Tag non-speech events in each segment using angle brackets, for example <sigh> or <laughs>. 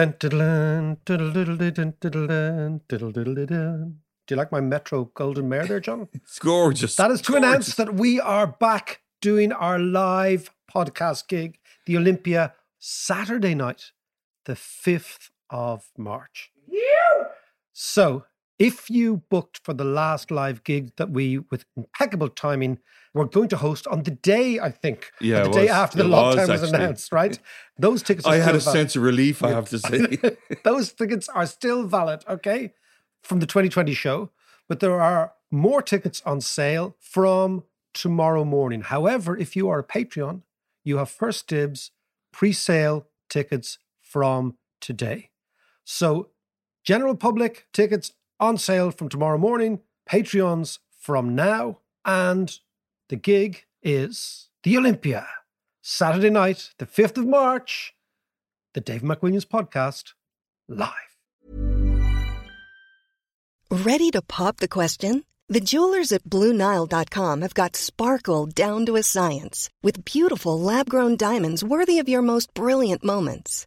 Do you like my Metro Golden Mare there, John? It's gorgeous. That is to Gorgeous. announce that we are back doing our live podcast gig, the Olympia, Saturday night, the 5th of March. So, if you booked for the last live gig that we, with impeccable timing, were going to host on the day, I think, Yeah, the it day was. after the It was, lockdown was, announced, right? Those tickets are I had a valid. sense of relief, I have to say. <laughs> Those tickets are still valid, okay, from the 2020 show, but there are more tickets on sale from tomorrow morning. However, if you are a Patreon, you have first dibs pre sale tickets from today. So, general public tickets on sale from tomorrow morning, Patreons from now, and the gig is the Olympia, Saturday night, the 5th of March, the Dave McWilliams podcast, live. Ready to pop the question? The jewelers at BlueNile.com have got sparkle down to a science with beautiful lab grown diamonds worthy of your most brilliant moments.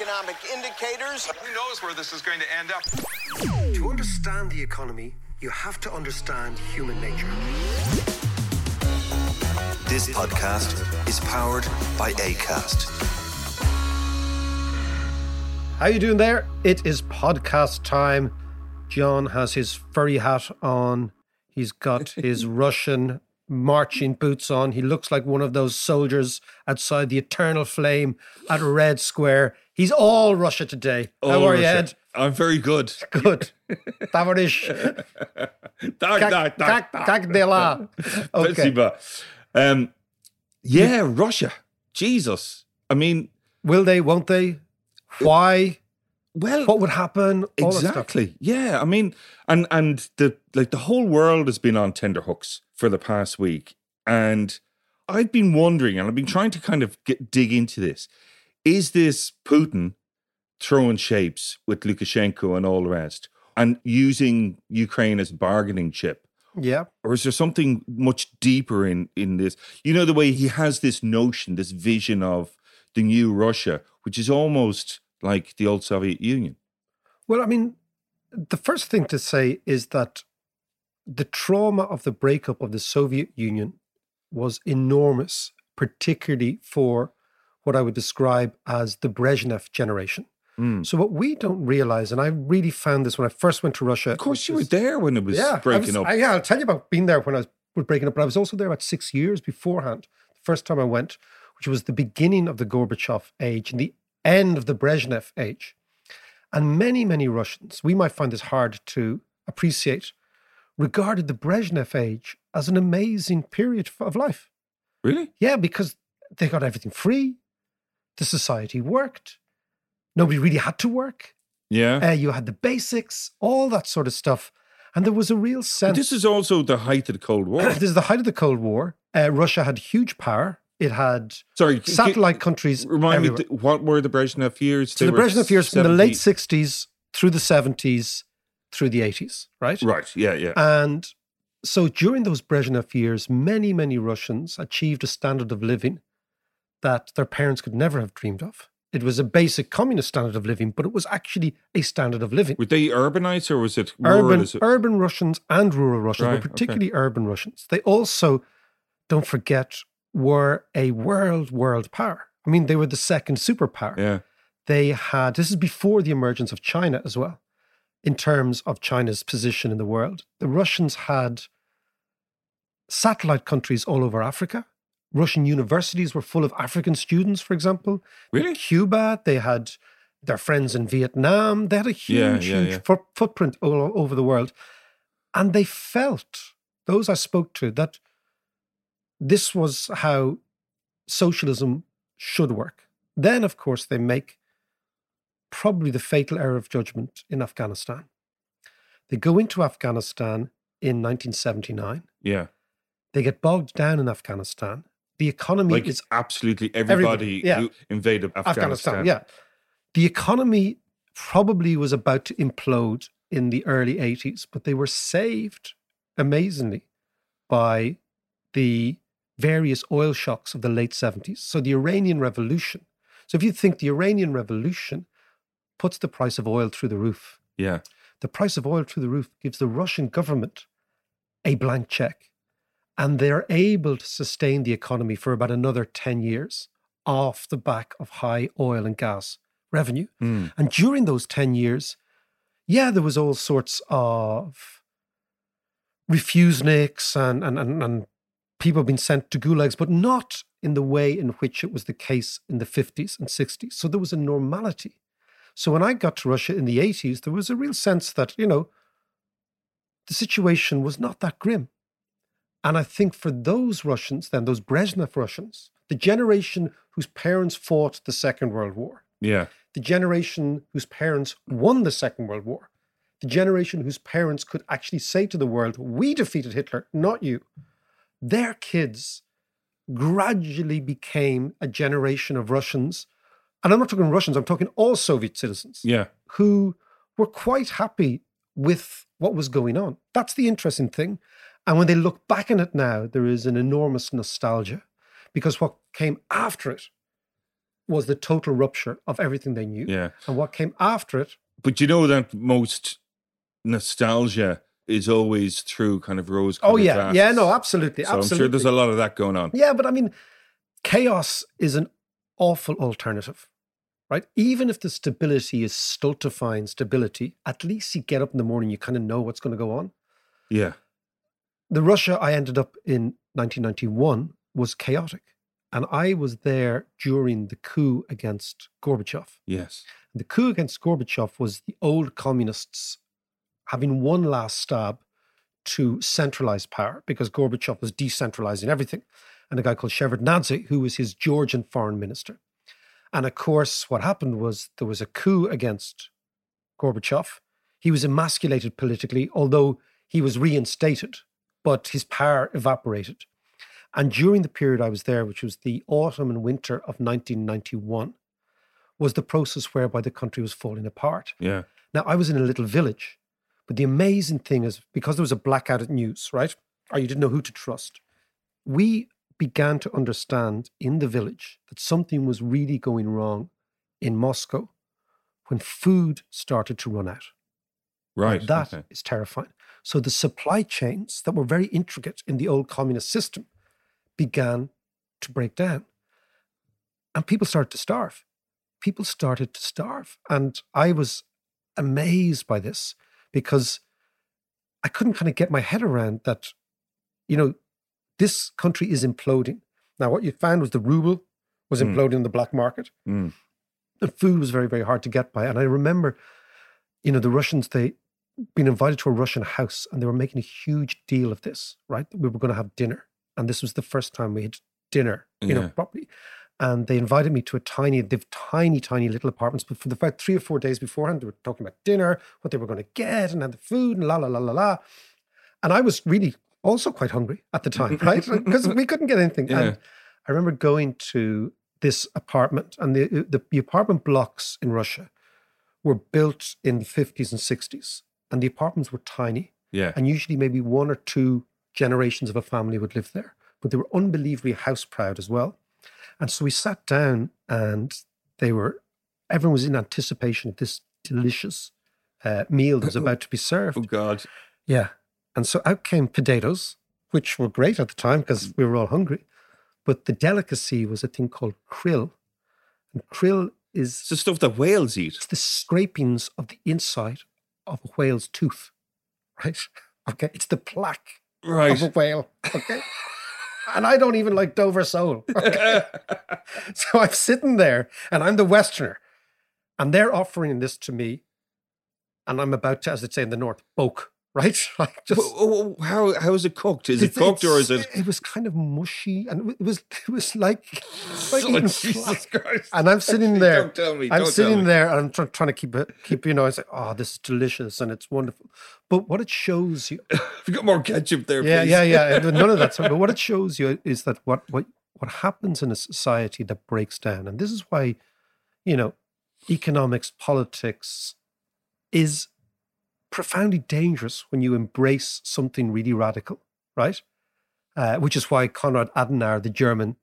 Economic indicators. Who knows where this is going to end up? To understand the economy, you have to understand human nature. This podcast is powered by ACAST. How you doing there? It is podcast time. John has his furry hat on. He's got <laughs> his Russian marching boots on. He looks like one of those soldiers outside the eternal flame at Red Square. He's all Russia today. All How are Russia. you, Ed? I'm very good. <laughs> Good. Tavarish. tak, tak, tak, tak. Tak dela. Okay. Um, yeah, Russia. Jesus. I mean. Will they? Won't they? Why? Well, what would happen? exactly. Yeah. I mean, and and the like the whole world has been on tenderhooks for the past week, and I've been wondering, and I've been trying to kind of get, dig into this is this Putin throwing shapes with Lukashenko and all the rest, and using Ukraine as bargaining chip? Yeah. or is there something much deeper in in this you know the way he has this notion this vision of the new russia which is almost like the old soviet union Well, I mean, the first thing to say is that the trauma of the breakup of the Soviet Union was enormous, particularly for what I would describe as the Brezhnev generation. Mm. So, what we don't realize, and I really found this when I first went to Russia. of course you were there when it was yeah, breaking was- up I, yeah, I'll tell you about being there when I was was breaking up, but I was also there about six years beforehand. The first time I went, which was the beginning of the Gorbachev age and the end of the Brezhnev age. And many, many Russians, we might find this hard to appreciate, regarded the Brezhnev age as an amazing period of life. really Yeah, because they got everything free, the society worked, nobody really had to work. yeah Uh, you had the basics, all that sort of stuff. And there was a real sense. this is also the height of the cold war <coughs> this is the height of the Cold War. Uh, Russia had huge power. It had sorry satellite countries. remind everywhere. me what were the brezhnev years so They the Brezhnev years from the late 60s through the 70s through the 80s, right? right yeah yeah And so during those Brezhnev years, many, many Russians achieved a standard of living that their parents could never have dreamed of. It was a basic communist standard of living, but it was actually a standard of living. were they urbanized or was it urban, it- urban Russians and rural Russians, Right, but okay. particularly urban Russians. They also, don't forget, were a world, world power. I mean, they were the second superpower. yeah They had, this is before the emergence of China as well. in terms of China's position in the world. The Russians had satellite countries all over Africa. Russian universities were full of African students, for example. Really? Cuba, they had their friends in Vietnam. They had a huge, yeah, huge yeah. fo- footprint all over the world. And they felt, those I spoke to, that this was how socialism should work. Then, of course, they make probably the fatal error of judgment in Afghanistan. They go into Afghanistan in 1979. Yeah. They get bogged down in Afghanistan. The economy Like is absolutely everybody, yeah. who invaded Afghanistan. Afghanistan. Yeah. The economy probably was about to implode in the early 80s, but they were saved amazingly by the various oil shocks of the late 70s. So the Iranian Revolution. So if you think the Iranian Revolution puts the price of oil through the roof, Yeah. the price of oil through the roof gives the Russian government a blank check. And they're able to sustain the economy for about another 10 years off the back of high oil and gas revenue. Mm. And during those 10 years, yeah, there was all sorts of refuseniks and, and, and, and people being sent to gulags, but not in the way in which it was the case in the 50s and 60s. So there was a normality. So when I got to Russia in the 80s, there was a real sense that, you know, the situation was not that grim. And I think for those Russians, then those Brezhnev Russians, the generation whose parents fought the Second World War, Yeah. the generation whose parents won the Second World War, the generation whose parents could actually say to the world, We defeated Hitler, not you. Their kids gradually became a generation of Russians. And I'm not talking Russians, I'm talking all Soviet citizens Yeah. who were quite happy with what was going on. That's the interesting thing. And when they look back on it now, there is an enormous nostalgia because what came after it was the total rupture of everything they knew. Yeah. And what came after it, But you know that most nostalgia is always through kind of rose. oh yeah, yeah, no, absolutely, So I'm absolutely. sure there's a lot of that going on. Yeah, but I mean, chaos is an awful alternative, right? Even if the stability is stultifying stability, at least you get up in the morning, you kind of know what's going to go on. Yeah. The Russia I ended up in 1991 was chaotic. And I was there during the coup against Gorbachev. Yes. The coup against Gorbachev was the old communists having one last stab to centralize power because Gorbachev was decentralizing everything. And a guy called Shevardnadze, who was his Georgian foreign minister. And of course, what happened was there was a coup against Gorbachev. He was emasculated politically, although he was reinstated, but his power evaporated. And during the period I was there, which was the autumn and winter of 1991, was the process whereby the country was falling apart. Yeah. Now, I was in a little village, but the amazing thing is because there was a blackout at news, right? Or you didn't know who to trust. We began to understand in the village that something was really going wrong in Moscow when food started to run out. Now, Right. That is okay. terrifying. So the supply chains that were very intricate in the old communist system began to break down. And people started to starve. People started to starve. And I was amazed by this because I couldn't kind of get my head around that, you know, this country is imploding. Now, what you found was the ruble was Mm. imploding in the black market Mm. the food was very, very hard to get by. And I remember, you know, the Russians, they been invited to a Russian house and they were making a huge deal of this, right? We were going to have dinner. And this was the first time we had dinner, you know, properly. And they invited me to a tiny, they've tiny, tiny little apartments. But for the fact three or four days beforehand, they were talking about dinner, what they were going to get, and then the food, and la la la la la. And I was really also quite hungry at the time, right? Because we couldn't get anything. Yeah. And I remember going to this apartment, and the, the the apartment blocks in Russia were built in the fifties and sixties, and the apartments were tiny, Yeah. and usually maybe one or two generations of a family would live there, but they were unbelievably house proud as well. And so we sat down, and they were everyone was in anticipation of this delicious uh, meal that was about to be served. <laughs> Oh God. Yeah. And so out came potatoes, which were great at the time because we were all hungry. But the delicacy was a thing called krill. And krill is It's the stuff that whales eat. it's the scrapings of the inside of a whale's tooth, right? <laughs> Okay, it's the plaque Right. of a whale. Okay. <laughs> and I don't even like Dover sole. Okay? <laughs> so I'm sitting there and I'm the Westerner. And they're offering this to me. And I'm about to, as they say in the North, poke, right? <laughs> Like just how how is it cooked? Is it cooked or is it? It was kind of mushy and it was it was like, <laughs> like Oh, <laughs> Jesus Christ. And I'm sitting there. Don't tell me. I'm sitting tell me. there and I'm try- trying to keep it, keep, you know, I say, oh, this is delicious and it's wonderful. But what it shows you, you got more ketchup there, yeah, please? yeah, yeah. None of that. But what it shows you is that what what what happens in a society that breaks down, and this is why, you know, economics, politics, is profoundly dangerous when you embrace something really radical, right? Uh, which is why Konrad Adenauer, the German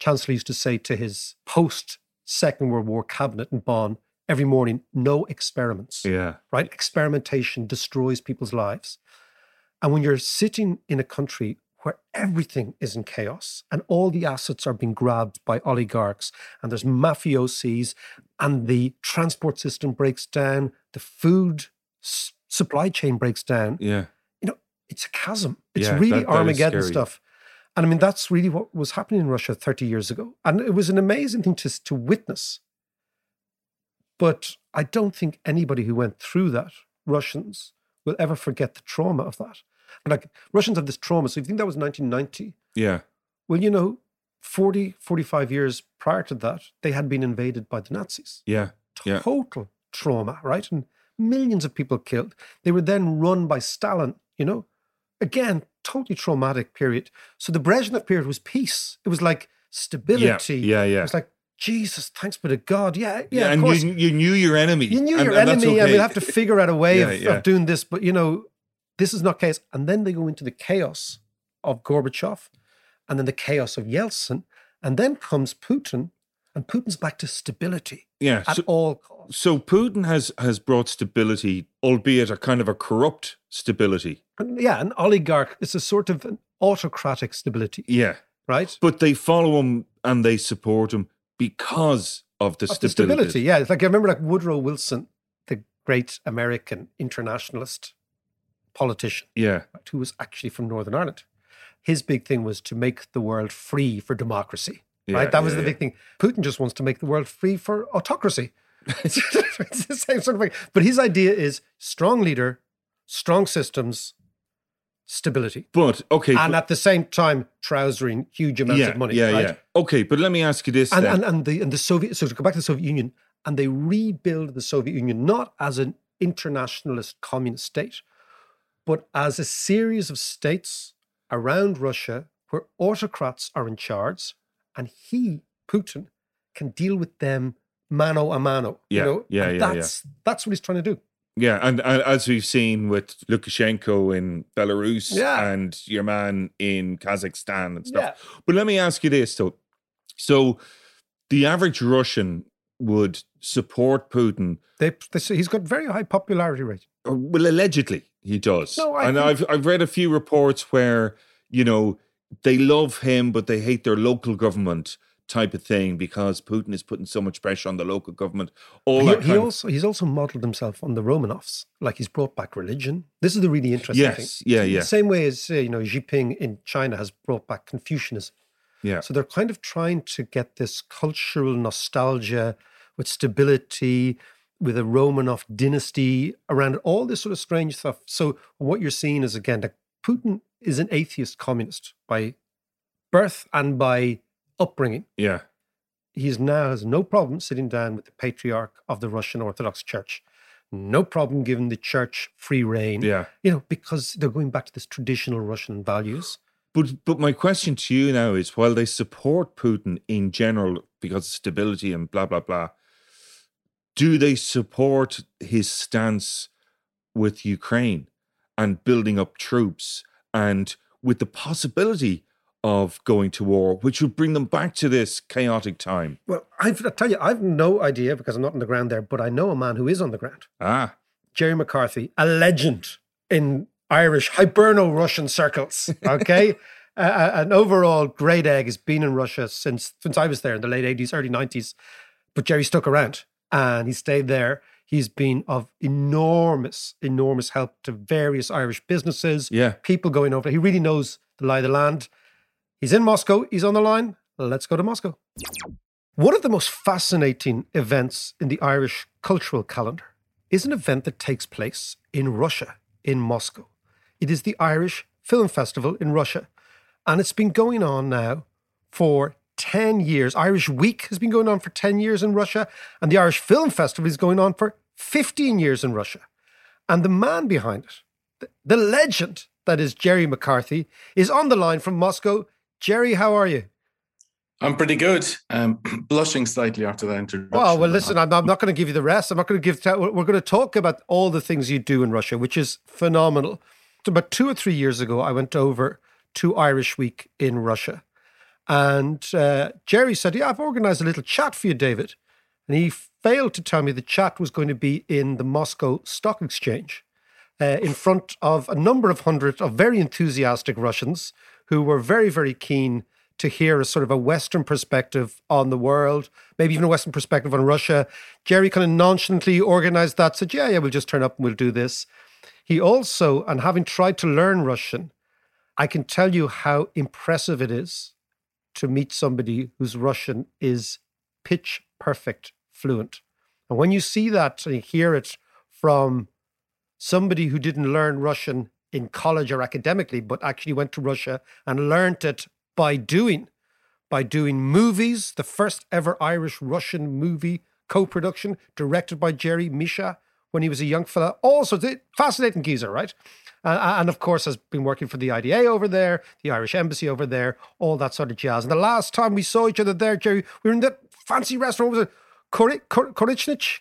chancellor, used to say to his post Second World War cabinet in Bonn every morning, "No experiments." Yeah. right? Experimentation destroys people's lives. And when you're sitting in a country where everything is in chaos and all the assets are being grabbed by oligarchs and there's mafiosis and the transport system breaks down, the food supply chain breaks down, Yeah. you know, it's a chasm. It's Yeah, really that- that Armageddon stuff. And I mean, that's really what was happening in Russia 30 years ago. And it was an amazing thing to, to witness. But I don't think anybody who went through that, Russians, will ever forget the trauma of that. And like Russians have this trauma. So if you think that was 1990, Yeah. well, you know, 40, 45 years prior to that, they had been invaded by the Nazis Yeah. Yeah. total trauma, right? And millions of people killed. They were then run by Stalin, you know? Again, totally traumatic period. So the Brezhnev period was peace. It was like stability. yeah, yeah. yeah. It was like, Jesus, thanks be to God. Yeah, yeah, Yeah, and you, you knew your enemy. You knew and- your and enemy, and okay. we'll have to figure out a way Yeah, of, yeah. of doing this. But you know, this is not chaos. And then they go into the chaos of Gorbachev, and then the chaos of Yeltsin, and then comes Putin, and Putin's back to stability Yeah. at So, all costs. So Putin has has brought stability, albeit a kind of a corrupt stability. Yeah, an oligarch. It's a sort of an autocratic stability, Yeah. right? But they follow him and they support him because of the Of the stability. stability. Yeah, it's like I remember like Woodrow Wilson, the great American internationalist politician, Yeah. right, who was actually from Northern Ireland. His big thing was to make the world free for democracy. Yeah, right? That was yeah, the big thing. Putin just wants to make the world free for autocracy. It's, the same sort of thing. But his idea is strong leader, strong systems, stability. But okay. and but- at the same time trousering huge amounts yeah, of money. yeah, right? yeah. Okay, but let me ask you this And, and and the and the Soviet so to go back to the Soviet Union and they rebuild the Soviet Union not as an internationalist communist state, but as a series of states around Russia where autocrats are in charge, and he Putin can deal with them mano a mano. Yeah, you know? yeah, And yeah, yeah. That's that's what he's trying to do. Yeah, and, and as we've seen with Lukashenko in Belarus Yeah. and your man in Kazakhstan and stuff. Yeah. But let me ask you this though. So the average Russian would support Putin. They, they say he's got very high popularity rate. Uh, well, allegedly he does. No, I and think- I've I've read a few reports where, you know, they love him, but they hate their local government type of thing because Putin is putting so much pressure on the local government. All He, that he also he's also modeled himself on the Romanovs, like he's brought back religion. This is the really interesting Yes, thing. yeah, yeah. The same way as uh, you know Xi Jinping in China has brought back Confucianism. yeah. So they're kind of trying to get this cultural nostalgia with stability, with a Romanov dynasty around it, all this sort of strange stuff. So what you're seeing is again that Putin is an atheist communist by birth and by upbringing. Yeah. He now has no problem sitting down with the patriarch of the Russian Orthodox Church. No problem giving the church free reign. Yeah. You know, because they're going back to this traditional Russian values. But but my question to you now is while they support Putin in general because of stability and blah blah blah, do they support his stance with Ukraine and building up troops and with the possibility of going to war, which would bring them back to this chaotic time? Well, I've, I tell you, I've no idea because I'm not on the ground there, but I know a man who is on the ground. Ah, Jerry McCarthy, a legend in Irish Hiberno Russian circles. <laughs> Okay. uh, an overall great egg has been in Russia since since I was there in the late 80s, early 90s. But Jerry stuck around and he stayed there. He's been of enormous, enormous help to various Irish businesses, Yeah. people going over. He really knows the lie of the land. He's in Moscow. He's on the line. Let's go to Moscow. One of the most fascinating events in the Irish cultural calendar is an event that takes place in Russia, in Moscow. It is the Irish Film Festival in Russia. And it's been going on now for 10 years. Irish Week has been going on for 10 years in Russia, and the Irish Film Festival is going on for 15 years in Russia. And the man behind it, the, legend that is Jerry McCarthy, is on the line from Moscow. Jerry, how are you? I'm pretty good. Um, <clears throat> blushing slightly after that introduction. Oh, well, listen, I'm, I'm not going to give you the rest. I'm not going to give, we're going to talk about all the things you do in Russia, which is phenomenal. About two or three years ago, I went over to Irish Week in Russia. And uh, Jerry said, Yeah, I've organized a little chat for you, David. And he failed to tell me the chat was going to be in the Moscow Stock Exchange uh, in front of a number of hundred of very enthusiastic Russians who were very, very keen to hear a sort of a Western perspective on the world, maybe even a Western perspective on Russia. Jerry kind of nonchalantly organized that, said, Yeah, yeah, we'll just turn up and we'll do this. He also, and having tried to learn Russian, I can tell you how impressive it is to meet somebody whose Russian is pitch perfect fluent. And when you see that and hear it from somebody who didn't learn Russian in college or academically, but actually went to Russia and learned it by doing, by doing movies, the first ever Irish Russian movie co production directed by Jerry Misha when he was a young fella. Also, fascinating geezer, right? Uh, and of course, has been working for the IDA over there, the Irish Embassy over there, all that sort of jazz. And the last time we saw each other there, Jerry, we were in that fancy restaurant. Was it Kori- Korichnich?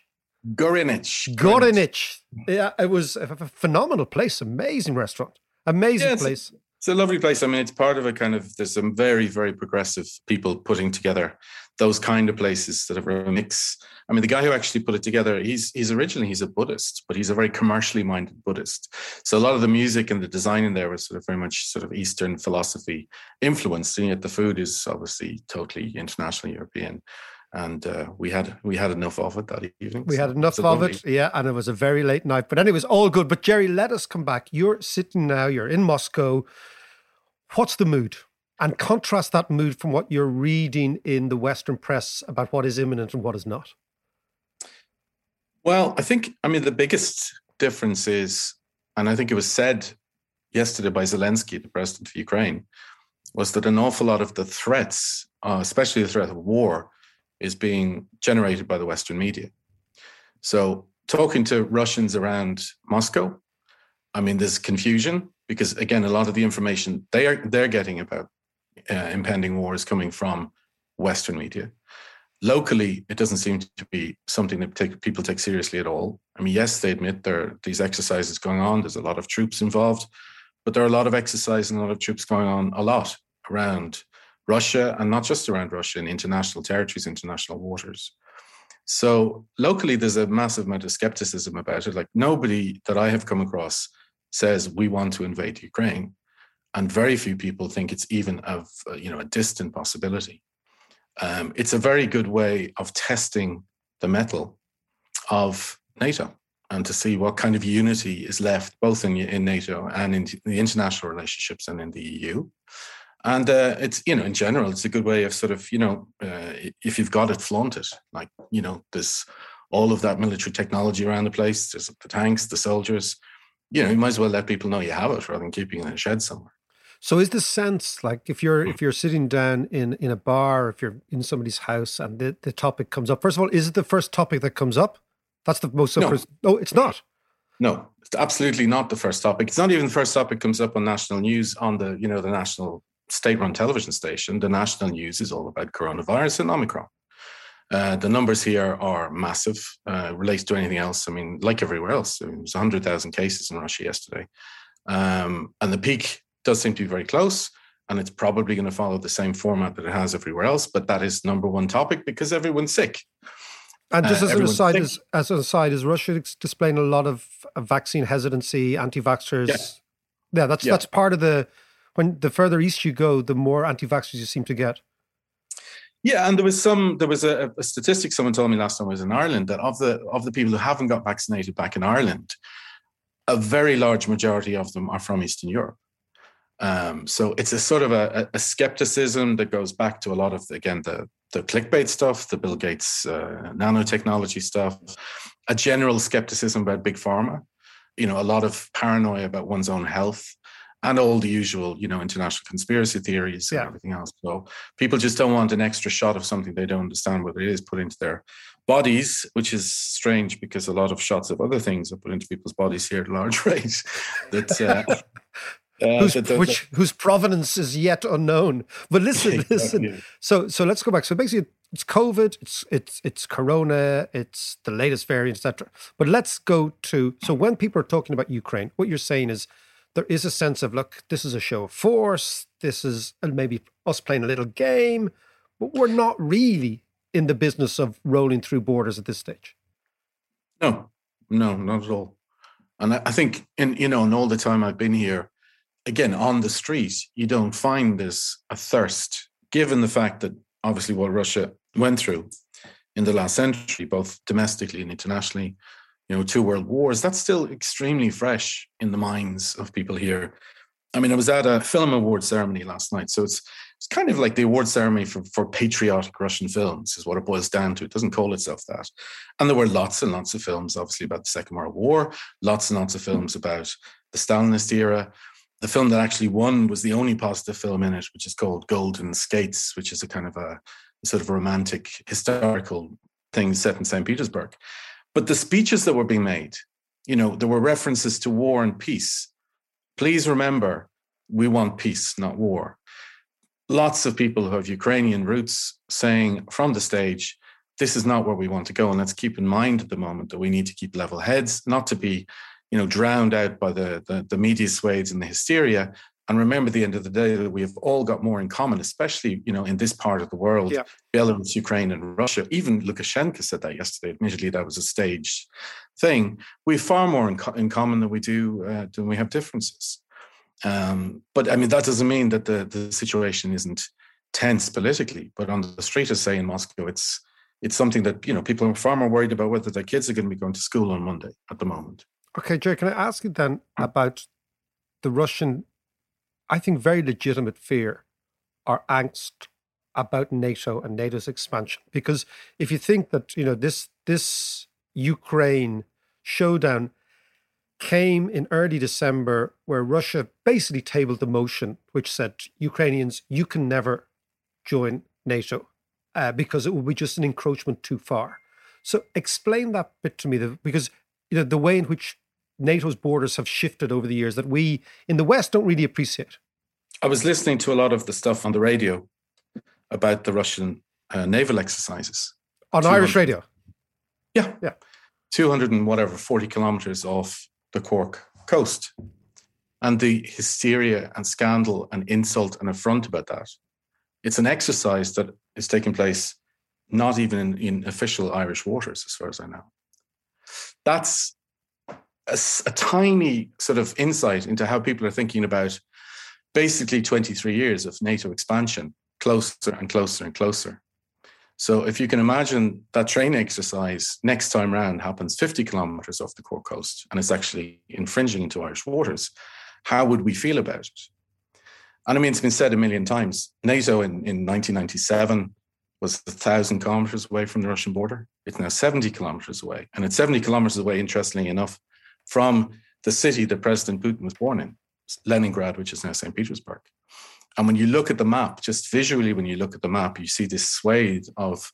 Gorinich. Gorinich. Yeah, it was a phenomenal place, amazing restaurant, amazing Yeah, place. It's a lovely place. I mean, it's part of a kind of, there's some very, very progressive people putting together those kind of places that are a mix. I mean, the guy who actually put it together, he's he's originally he's a Buddhist, but he's a very commercially minded Buddhist. So a lot of the music and the design in there was sort of very much sort of Eastern philosophy influenced, and yet the food is obviously totally international European. And uh, we had we had enough of it that evening. We so had enough of it, yeah, and it was a very late night. But anyways, all good. But Jerry, let us come back. You're sitting now. You're in Moscow. What's the mood? And contrast that mood from what you're reading in the Western press about what is imminent and what is not. Well, I think, I mean, the biggest difference is, and I think it was said yesterday by Zelensky, the president of Ukraine, was that an awful lot of the threats, uh, especially the threat of war, is being generated by the Western media. So, talking to Russians around Moscow, I mean, there's confusion because, again, a lot of the information they are they're getting about uh, impending war is coming from Western media locally it doesn't seem to be something that take, people take seriously at all i mean yes they admit there are these exercises going on there's a lot of troops involved but there are a lot of exercises and a lot of troops going on a lot around russia and not just around russia in international territories international waters. So locally there's a massive amount of skepticism about it. Like nobody that i have come across says we want to invade ukraine. And very few people think it's even of uh, you know a distant possibility. Um, it's a very good way of testing the metal of NATO and to see what kind of unity is left both in, in NATO and in the international relationships and in the EU. And uh, it's, you know, in general, it's a good way of sort of, you know, uh, if you've got it, flaunt it. Like, you know, there's all of that military technology around the place, there's the tanks, the soldiers. You know, you might as well let people know you have it rather than keeping it in a shed somewhere. So is the sense like if you're if you're sitting down in in a bar, if you're in somebody's house and the, the topic comes up, first of all, is it the first topic that comes up? That's the most No. first. No, it's not. No, it's absolutely not the first topic. It's not even the first topic comes up on national news on the, you know, the national state-run television station. The national news is all about coronavirus and Omicron. Uh, the numbers here are massive, uh, related to anything else. I mean, like everywhere else, I mean, it was 100,000 cases in Russia yesterday. Um, and the peak does seem to be very close. And it's probably going to follow the same format that it has everywhere else. But that is number one topic because everyone's sick. And just Uh, as an aside, sick. as, an aside, is Russia displaying a lot of uh, vaccine hesitancy, anti-vaxxers? Yeah. Yeah, that's Yeah. that's part of the when the further east you go, the more anti-vaxxers you seem to get. Yeah, and there was some. There was a, a, statistic someone told me last time I was in Ireland that of the of the people who haven't got vaccinated back in Ireland, a very large majority of them are from Eastern Europe. Um, so it's a sort of a, a, skepticism that goes back to a lot of again the the clickbait stuff, the Bill Gates uh, nanotechnology stuff, a general skepticism about big pharma. You know, a lot of paranoia about one's own health and all the usual, you know, international conspiracy theories and yeah. everything else. So people just don't want an extra shot of something they don't understand what it is put into their bodies, which is strange because a lot of shots of other things are put into people's bodies here at large <laughs> rate. That. Uh, <laughs> Uh, whose, which, whose provenance is yet unknown. But listen, <laughs> listen. So, so let's go back. So basically, it's COVID, it's it's it's Corona, it's the latest variant, etc. But let's go to so when people are talking about Ukraine, what you're saying is there is a sense of look, this is a show of force. This is and maybe us playing a little game, but we're not really in the business of rolling through borders at this stage. No, no, not at all. And I, I think in you know, in all the time I've been here, again on the street, you don't find this a thirst, given the fact that obviously what Russia went through in the last century, both domestically and internationally, you know, two world wars, that's still extremely fresh in the minds of people here. I mean, I was at a film award ceremony last night, so it's it's kind of like the award ceremony for, for patriotic Russian films, is what it boils down to. It doesn't call itself that. And there were lots and lots of films, obviously, about the Second World War, lots and lots of films about the Stalinist era. The film that actually won was the only positive film in it, which is called Golden Skates, which is a kind of a, a sort of romantic historical thing set in St. Petersburg. But the speeches that were being made, you know, there were references to war and peace. Please remember, we want peace, not war. Lots of people who have Ukrainian roots saying from the stage, this is not where we want to go. And let's keep in mind at the moment that we need to keep level heads, not to be, you know, drowned out by the, the, the media swades and the hysteria, and remember, at the end of the day, that we have all got more in common, especially you know in this part of the world, yeah. Belarus, Ukraine, and Russia. Even Lukashenko said that yesterday. Admittedly, that was a staged thing. We have far more in, co- in common than we do uh, than we have differences. Um, but I mean, that doesn't mean that the the situation isn't tense politically. But on the street, as say in Moscow, it's it's something that you know people are far more worried about whether their kids are going to be going to school on Monday at the moment. Okay, Jay, can I ask you then about the Russian I think, very legitimate fear or angst about NATO and NATO's expansion. Because if you think that, you know, this this Ukraine showdown came in early December, where Russia basically tabled the motion which said, Ukrainians, you can never join NATO uh, because it would be just an encroachment too far. So explain that bit to me, because you know the way in which NATO's borders have shifted over the years that we in the West don't really appreciate. I was listening to a lot of the stuff on the radio about the Russian uh, naval exercises on Irish radio. Yeah, yeah, two hundred and whatever forty kilometers off the Cork coast, and the hysteria and scandal and insult and affront about that. It's an exercise that is taking place not even in, in official Irish waters, as far as I know. That's a, a, tiny sort of insight into how people are thinking about basically 23 years of NATO expansion, closer and closer and closer. So if you can imagine that training exercise next time round happens 50 kilometers off the Cork coast and it's actually infringing into Irish waters, how would we feel about it? And I mean, it's been said a million times. NATO in, in 1997 was a thousand kilometers away from the Russian border. It's now 70 kilometers away. And it's 70 kilometers away, interestingly enough, from the city that President Putin was born in, Leningrad, which is now St. Petersburg. And when you look at the map, just visually, when you look at the map, you see this swathe of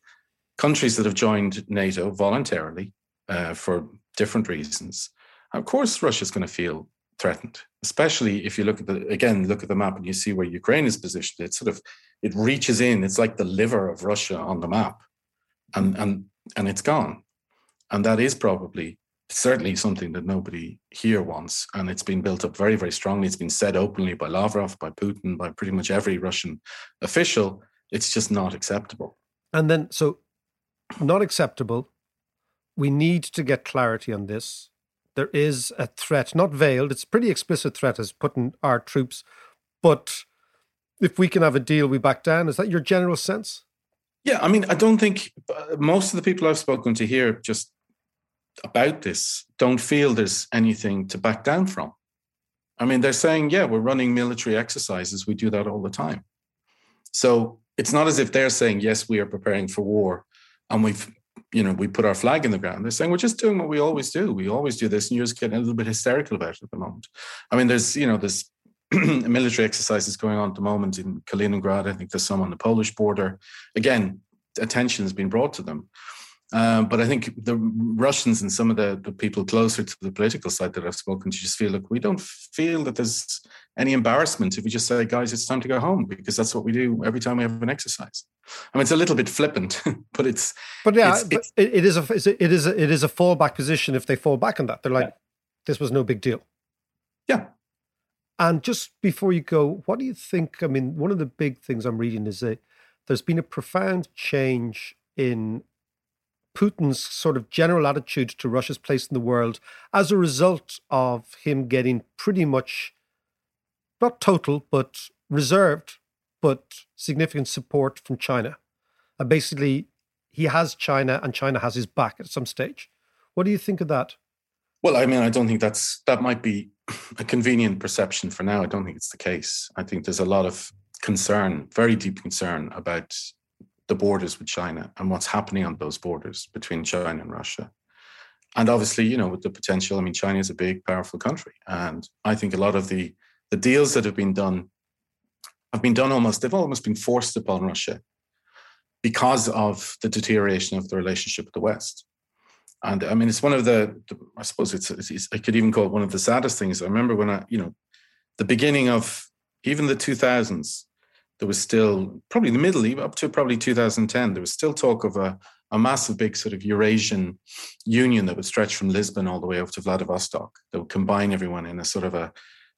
countries that have joined NATO voluntarily uh, for different reasons. Of course, Russia's going to feel threatened, especially if you look at the again look at the map and you see where Ukraine is positioned. It sort of it reaches in. It's like the liver of Russia on the map, and and and it's gone. And that is probably certainly something that nobody here wants. And it's been built up very, very strongly. It's been said openly by Lavrov, by Putin, by pretty much every Russian official. It's just not acceptable. And then, so not acceptable. We need to get clarity on this. There is a threat, not veiled, it's a pretty explicit threat as putting our troops. But if we can have a deal, we back down. Is that your general sense? Yeah, I mean, I don't think uh, most of the people I've spoken to here just about this don't feel there's anything to back down from. I mean, they're saying, yeah, we're running military exercises. We do that all the time. So it's not as if they're saying, yes, we are preparing for war and we've, you know, we put our flag in the ground. They're saying, we're just doing what we always do. We always do this. And you're just getting a little bit hysterical about it at the moment. I mean, there's, you know, there's <clears throat> military exercises going on at the moment in Kaliningrad. I think there's some on the Polish border. Again, attention has been brought to them. Um, but I think the Russians and some of the, the people closer to the political side that I've spoken to just feel like we don't feel that there's any embarrassment if we just say, guys, it's time to go home because that's what we do every time we have an exercise. I mean, it's a little bit flippant, <laughs> but it's. But yeah, it's, but it's, it is a it is a, it is a fallback position if they fall back on that. They're like, Yeah. this was no big deal. yeah. And just before you go, what do you think? I mean, one of the big things I'm reading is that there's been a profound change in Putin's sort of general attitude to Russia's place in the world as a result of him getting pretty much not total, but reserved, but significant support from China. And basically, he has China and China has his back at some stage. What do you think of that? Well, I mean, I don't think that's that might be a convenient perception for now. I don't think it's the case. I think there's a lot of concern, very deep concern about the borders with China and what's happening on those borders between China and Russia. And obviously, you know, with the potential, I mean, China is a big, powerful country. And I think a lot of the the deals that have been done have been done almost, they've almost been forced upon Russia because of the deterioration of the relationship with the West. And I mean, it's one of the, the I suppose it's, it's, I could even call it one of the saddest things. I remember when I, you know, the beginning of even the 2000s, there was still probably the middle, up to probably 2010, there was still talk of a, a massive big sort of Eurasian union that would stretch from Lisbon all the way up to Vladivostok, that would combine everyone in a sort of a,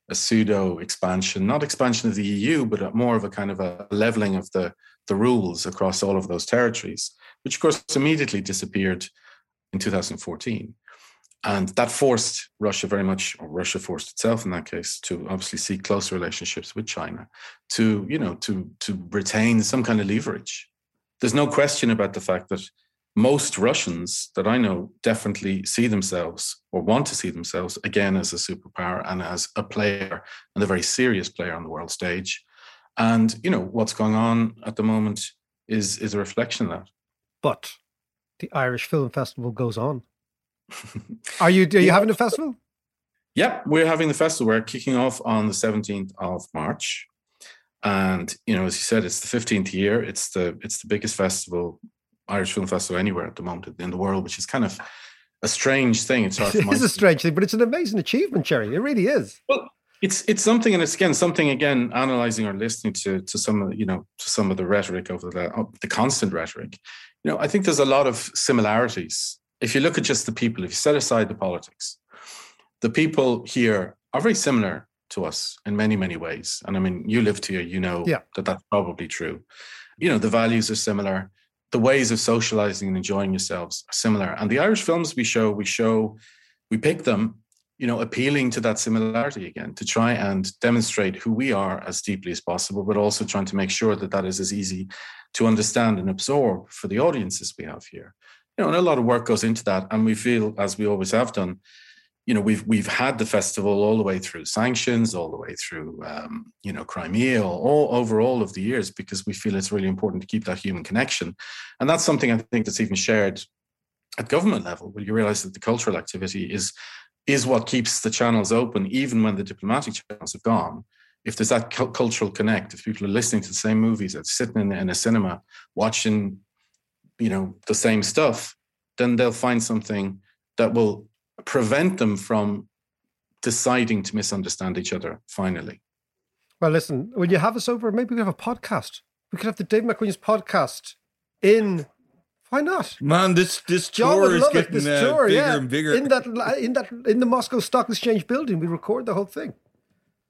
a pseudo expansion, not expansion of the EU, but more of a kind of a leveling of the, the rules across all of those territories, which of course immediately disappeared in 2014. And that forced Russia very much, or Russia forced itself in that case, to obviously seek closer relationships with China, to you know, to to retain some kind of leverage. There's no question about the fact that most Russians that I know definitely see themselves or want to see themselves again as a superpower and as a player and a very serious player on the world stage. And you know what's going on at the moment is is a reflection of that. But the Irish Film Festival goes on. Are you are you having a festival? Yeah, we're having the festival. We're kicking off on the 17th of March. And you know, as you said, it's the 15th year. It's the it's the biggest festival, Irish Film Festival anywhere at the moment in the world, which is kind of a strange thing. It's hard <laughs> It is a strange thing, but it's an amazing achievement, Jerry. It really is. Well, it's it's something, and it's again something again analyzing or listening to to some of you know to some of the rhetoric over the the constant rhetoric. You know, I think there's a lot of similarities. If you look at just the people, if you set aside the politics, the people here are very similar to us in many many ways. And I mean, you lived here, you know Yeah. that that's probably true. You know, the values are similar. The ways of socializing and enjoying yourselves are similar. And the Irish films we show, we show, we pick them you know, appealing to that similarity again to try and demonstrate who we are as deeply as possible, but also trying to make sure that that is as easy to understand and absorb for the audiences we have here. You know, and a lot of work goes into that, and we feel, as we always have done, you know, we've we've had the festival all the way through sanctions, all the way through, um, you know, Crimea, all over all of the years, because we feel it's really important to keep that human connection, and that's something I think that's even shared at government level, where you realize that the cultural activity is is what keeps the channels open, even when the diplomatic channels have gone. If there's that cultural connect, if people are listening to the same movies, they're sitting in, in a cinema watching, you know, the same stuff, then they'll find something that will prevent them from deciding to misunderstand each other. Finally, Well, listen, when you have us over, maybe we have a podcast. We could have the Dave McQueen's podcast in. Why not? Man, this this John tour would is love it. getting This uh, tour, bigger yeah. and bigger. In that, in that, in the Moscow Stock Exchange building, we record the whole thing.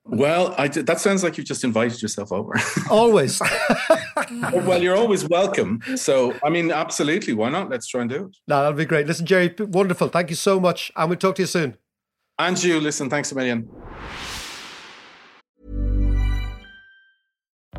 Well, I that sounds like you've just invited yourself over. <laughs> Always. Oh, well, you're always welcome. So, I mean, absolutely, why not? Let's try and do it. no, that'll be great. Listen, Jerry, wonderful. Thank you so much, and we'll talk to you soon. And you, listen, thanks a million.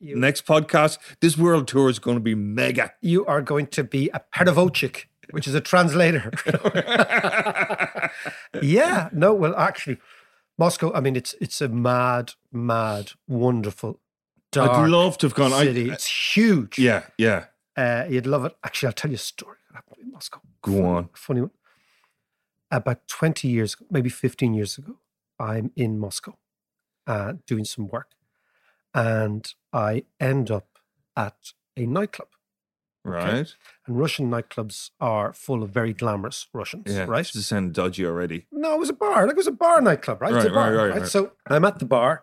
You- Next podcast. This world tour is going to be mega. You are going to be a perevodchik, which is a translator. <laughs> yeah, no, well, actually, Moscow. I mean, it's it's a mad, mad, wonderful, dark I'd love to have gone. I- city. it's huge. Yeah, yeah. uh, you'd love it. Actually, I'll tell you a story that happened in Moscow. Go Funny- on. Funny one. About twenty years, ago, maybe fifteen years ago, I'm in Moscow, uh, doing some work, and I end up at a nightclub. Right. And Russian nightclubs are full of very glamorous Russians, Yeah. right? This is sounding dodgy already. No, it was a bar. Like it was a bar nightclub, right? Right, bar, right, right, right, right. So I'm at the bar.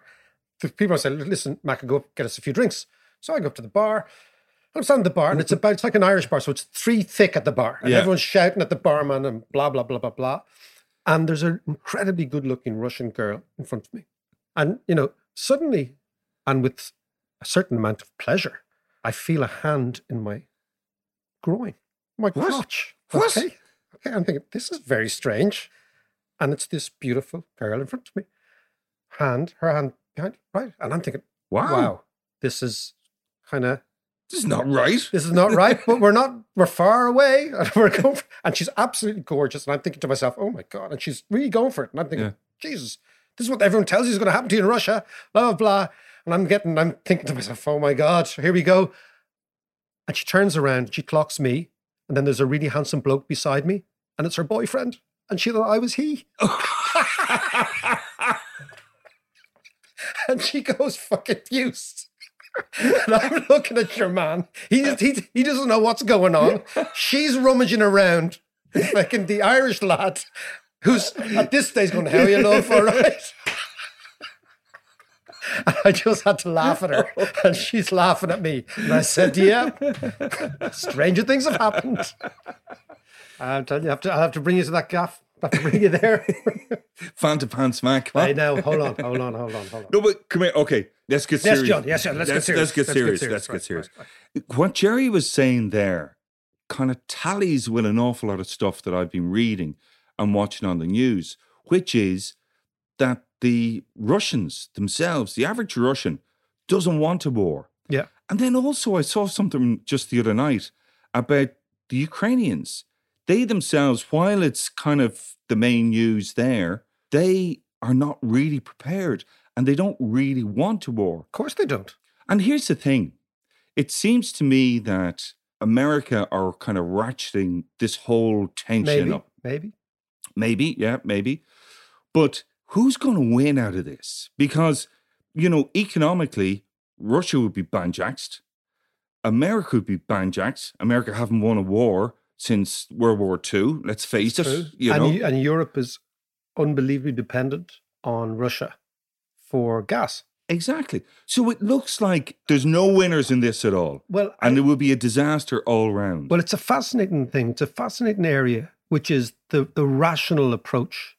The people say, "Listen, Mac, go up, get us a few drinks." So I go up to the bar. I'm standing at the bar, and it's about it's like an Irish bar, so it's three thick at the bar, and Yeah. everyone's shouting at the barman and blah blah blah blah blah. And there's an incredibly good-looking Russian girl in front of me, and you know, suddenly, and with a certain amount of pleasure, I feel a hand in my groin, my What? crotch. What? Okay, okay. I'm thinking this is very strange, and it's this beautiful girl in front of me, hand, her hand behind, right, and I'm thinking, Wow. wow, this is kind of This is not right. this is not right, but we're not, we're far away. And <laughs> we're going for, and she's absolutely gorgeous. And I'm thinking to myself, oh my God. And she's really going for it. And I'm thinking, Jesus, this is what everyone tells you is going to happen to you in Russia, blah, blah, blah. And I'm getting, I'm thinking to myself, oh my God, here we go. And she turns around, she clocks me. And then there's a really handsome bloke beside me. And it's her boyfriend. And she thought I was he. <laughs> and she goes fucking fused. And I'm looking at your man. He, he, he doesn't know what's going on. She's rummaging around, <laughs> fucking the Irish lad, who's at this stage going, How you love, all right? <laughs> I just had to laugh at her, <laughs> and she's laughing at me. And I said, "Yeah, stranger things have happened." I'm telling you, I have to, I have to bring you to that gaff. I have to bring you there. <laughs> Fanta pants, Mac. I know. Hold on, hold on, hold on, hold on. No, but come here. Okay, let's get serious. Yes. John. Yes, John. Let's get serious. Let's get Let's get serious. serious. Let's get Right, serious. right, What Jerry was saying there kind of tallies with an awful lot of stuff that I've been reading and watching on the news, which is that the Russians themselves, the average Russian, doesn't want a war. Yeah. And then also, I saw something just the other night about the Ukrainians. They themselves, while it's kind of the main news there, they are not really prepared and they don't really want a war. Of course they don't. And here's the thing it seems to me that America are kind of ratcheting this whole tension Maybe, up. maybe. Maybe, yeah, maybe. But who's going to win out of this? Because, you know, economically, Russia would be banjaxed. America would be banjaxed. America haven't won a war since World War II. Let's face it. You and, and Europe is unbelievably dependent on Russia for gas. exactly. So it looks like there's no winners in this at all. Well, and I- it will be a disaster all round. Well, it's a fascinating thing. It's a fascinating area, which is the, the rational approach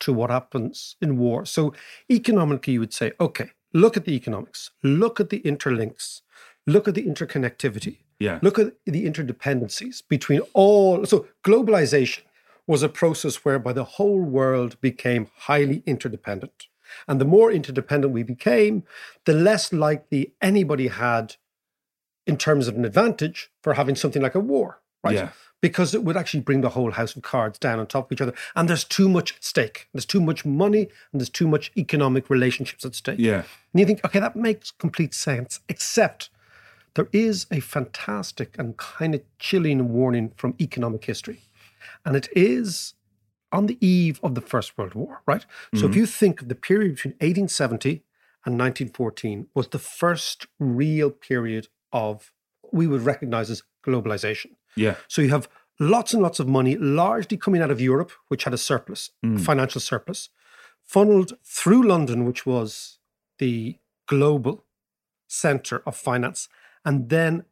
to what happens in war. So, economically, you would say, okay, look at the economics, look at the interlinks, look at the interconnectivity, yeah. look at the interdependencies between all. So, globalization, was a process whereby the whole world became highly interdependent. And the more interdependent we became, the less likely anybody had, in terms of an advantage, for having something like a war, right? Yeah. Because it would actually bring the whole house of cards down on top of each other. And there's too much at stake. There's too much money and there's too much economic relationships at stake. Yeah. And you think, okay, that makes complete sense, except there is a fantastic and kind of chilling warning from economic history. And it is on the eve of the First World War, right? So if Mhm. you think of the period between 1870 and 1914 was the first real period of what we would recognize as globalization. Yeah. So you have lots and lots of money, largely coming out of Europe, which had a surplus, Mm. financial surplus, funneled through London, which was the global center of finance, and then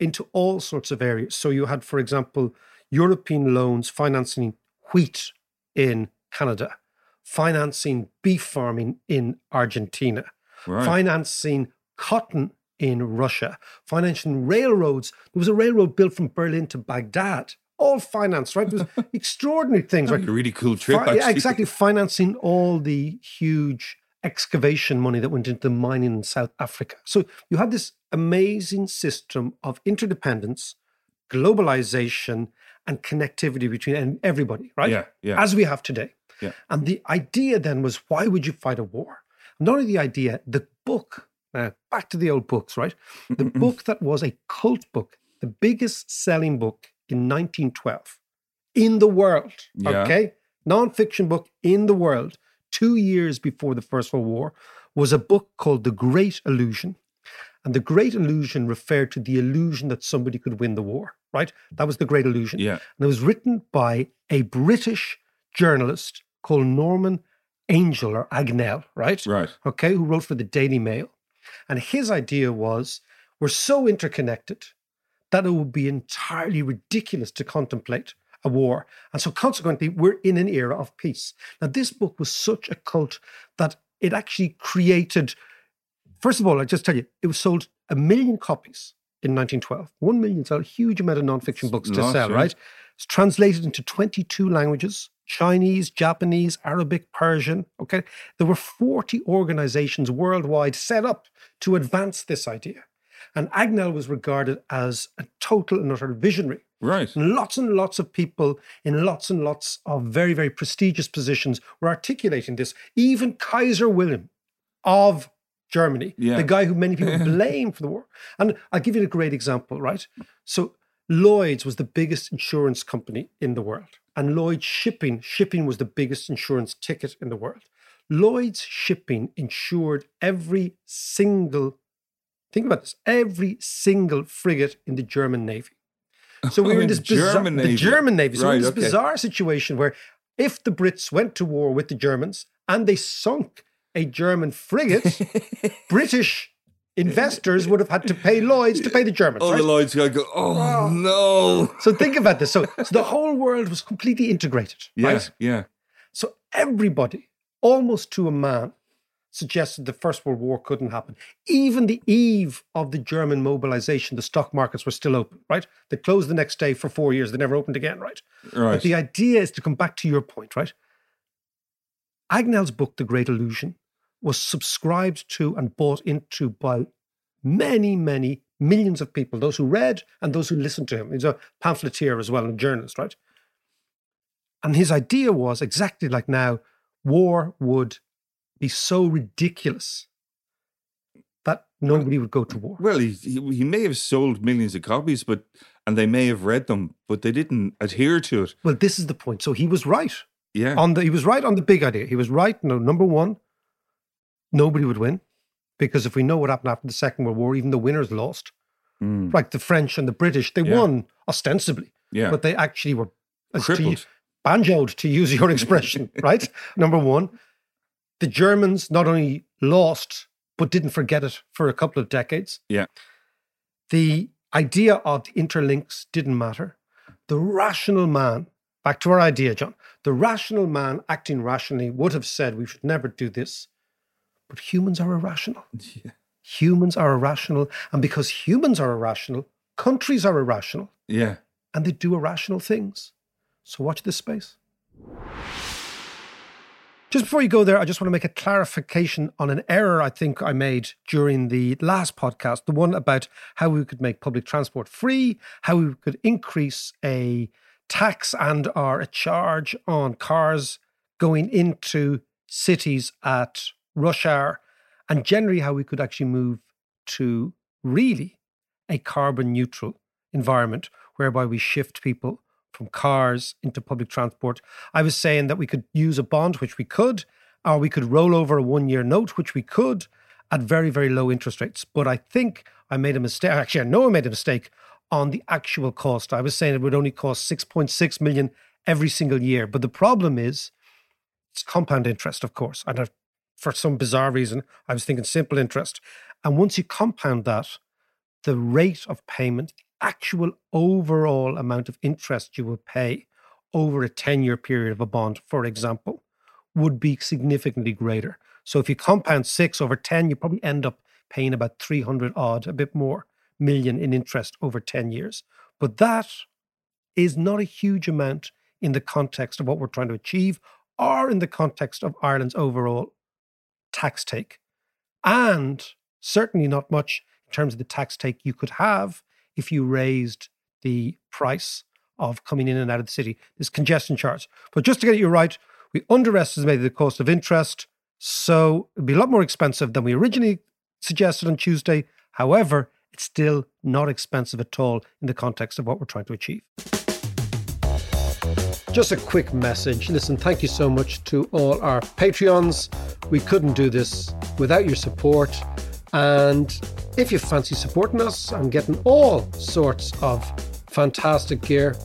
into all sorts of areas. So you had, for example, European loans financing wheat in Canada, financing beef farming in Argentina, Right. financing cotton in Russia, financing railroads. There was a railroad built from Berlin to Baghdad, all financed, right? It was <laughs> extraordinary things, right? Like a really cool trip, Fi- yeah, exactly. Financing all the huge excavation money that went into the mining in South Africa. So you had this amazing system of interdependence, globalization, and connectivity between everybody, right? Yeah, yeah. As we have today. Yeah. And the idea then was why would you fight a war? Not only the idea, the book, now uh, <laughs> back to the old books, right? The mm-hmm. book that was a cult book, the biggest selling book in 1912 in the world, Yeah. okay? Non-fiction book in the world, two years before the First World War, was a book called The Great Illusion. And the Great Illusion referred to the illusion that somebody could win the war, right? That was the Great Illusion. Yeah. And it was written by a British journalist called Norman Angell or Agnell, right? Right. Okay, who wrote for the Daily Mail. And his idea was we're so interconnected that it would be entirely ridiculous to contemplate a war. And so consequently, we're in an era of peace. Now, this book was such a cult that it actually created, first of all, I just tell you, it was sold a million copies in 1912. One million sold, a huge amount of nonfiction books to sell, right? It's translated into 22 languages Chinese, Japanese, Arabic, Persian. Okay. There were 40 organizations worldwide set up to advance this idea. And Agnell was regarded as a total and utter visionary. Right. And lots and lots of people in lots and lots of very, very prestigious positions were articulating this. Even Kaiser Wilhelm of Germany, Yeah. the guy who many people <laughs> blame for the war. And I'll give you a great example, right? So Lloyd's was the biggest insurance company in the world. And Lloyd's shipping, shipping was the biggest insurance ticket in the world. Lloyd's shipping insured every single, think about this, every single frigate in the German Navy. So we <laughs> Oh, were in this bizarre, German the German Navy. So we're in this okay. bizarre situation where if the Brits went to war with the Germans and they sunk a German frigate, <laughs> British investors would have had to pay Lloyd's to pay the Germans. Oh, right? the Lloyd's guy go, oh, no. So think about this. So, so the whole world was completely integrated, Yeah, right? yeah. So everybody, almost to a man, suggested the First World War couldn't happen. Even the eve of the German mobilization, the stock markets were still open, right? They closed the next day for four years. They never opened again, right? Right. But the idea is to come back to your point, right? Agnell's book, The Great Illusion, was subscribed to and bought into by many, many millions of people, those who read and those who listened to him. He's a pamphleteer as well and a journalist, right? And his idea was exactly like now war would be so ridiculous that nobody would go to war. Well, he, he he may have sold millions of copies, but and they may have read them, but they didn't adhere to it. Well, this is the point. So he was right. Yeah. On the he was right on the big idea. He was right. No, number one, nobody would win. Because if we know what happened after the Second World War, even the winners lost. Mm. Like the French and the British, they Yeah. won ostensibly. Yeah. But they actually were to- banjoed, to use your expression, <laughs> right? Number one. The Germans not only lost, but didn't forget it for a couple of decades. Yeah. The idea of the interlinks didn't matter. The rational man, back to our idea, John, the rational man acting rationally would have said we should never do this. But humans are irrational. <laughs> Humans are irrational. And because humans are irrational, countries are irrational Yeah. and they do irrational things. So watch this space. Just before you go there, I just want to make a clarification on an error I think I made during the last podcast, the one about how we could make public transport free, how we could increase a tax and or a charge on cars going into cities at rush hour, and generally how we could actually move to really a carbon neutral environment whereby we shift people from cars into public transport. I was saying that we could use a bond, which we could, or we could roll over a one year note, which we could at very, very low interest rates. But I think I made a mistake. Actually, I know I made a mistake on the actual cost. I was saying it would only cost 6.6 million every single year. But the problem is it's compound interest, of course. And for some bizarre reason, I was thinking simple interest. And once you compound that, the rate of payment, actual overall amount of interest you will pay over a 10 year period of a bond, for example, would be significantly greater. So if you compound six over 10, you probably end up paying about 300 odd, a bit more million in interest over 10 years. But that is not a huge amount in the context of what we're trying to achieve or in the context of Ireland's overall tax take. And certainly not much in terms of the tax take you could have if you raised the price of coming in and out of the city. This congestion charge. But just to get you right, we underestimated the cost of interest. So it'd be a lot more expensive than we originally suggested on Tuesday. However, it's still not expensive at all in the context of what we're trying to achieve. Just a quick message. Listen, thank you so much to all our Patreons. We couldn't do this without your support. And if you fancy supporting us, I'm getting all sorts of fantastic gear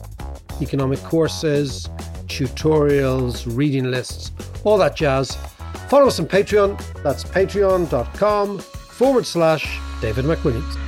economic courses, tutorials, reading lists, all that jazz. Follow us on Patreon. That's patreon.com forward slash David McWilliams.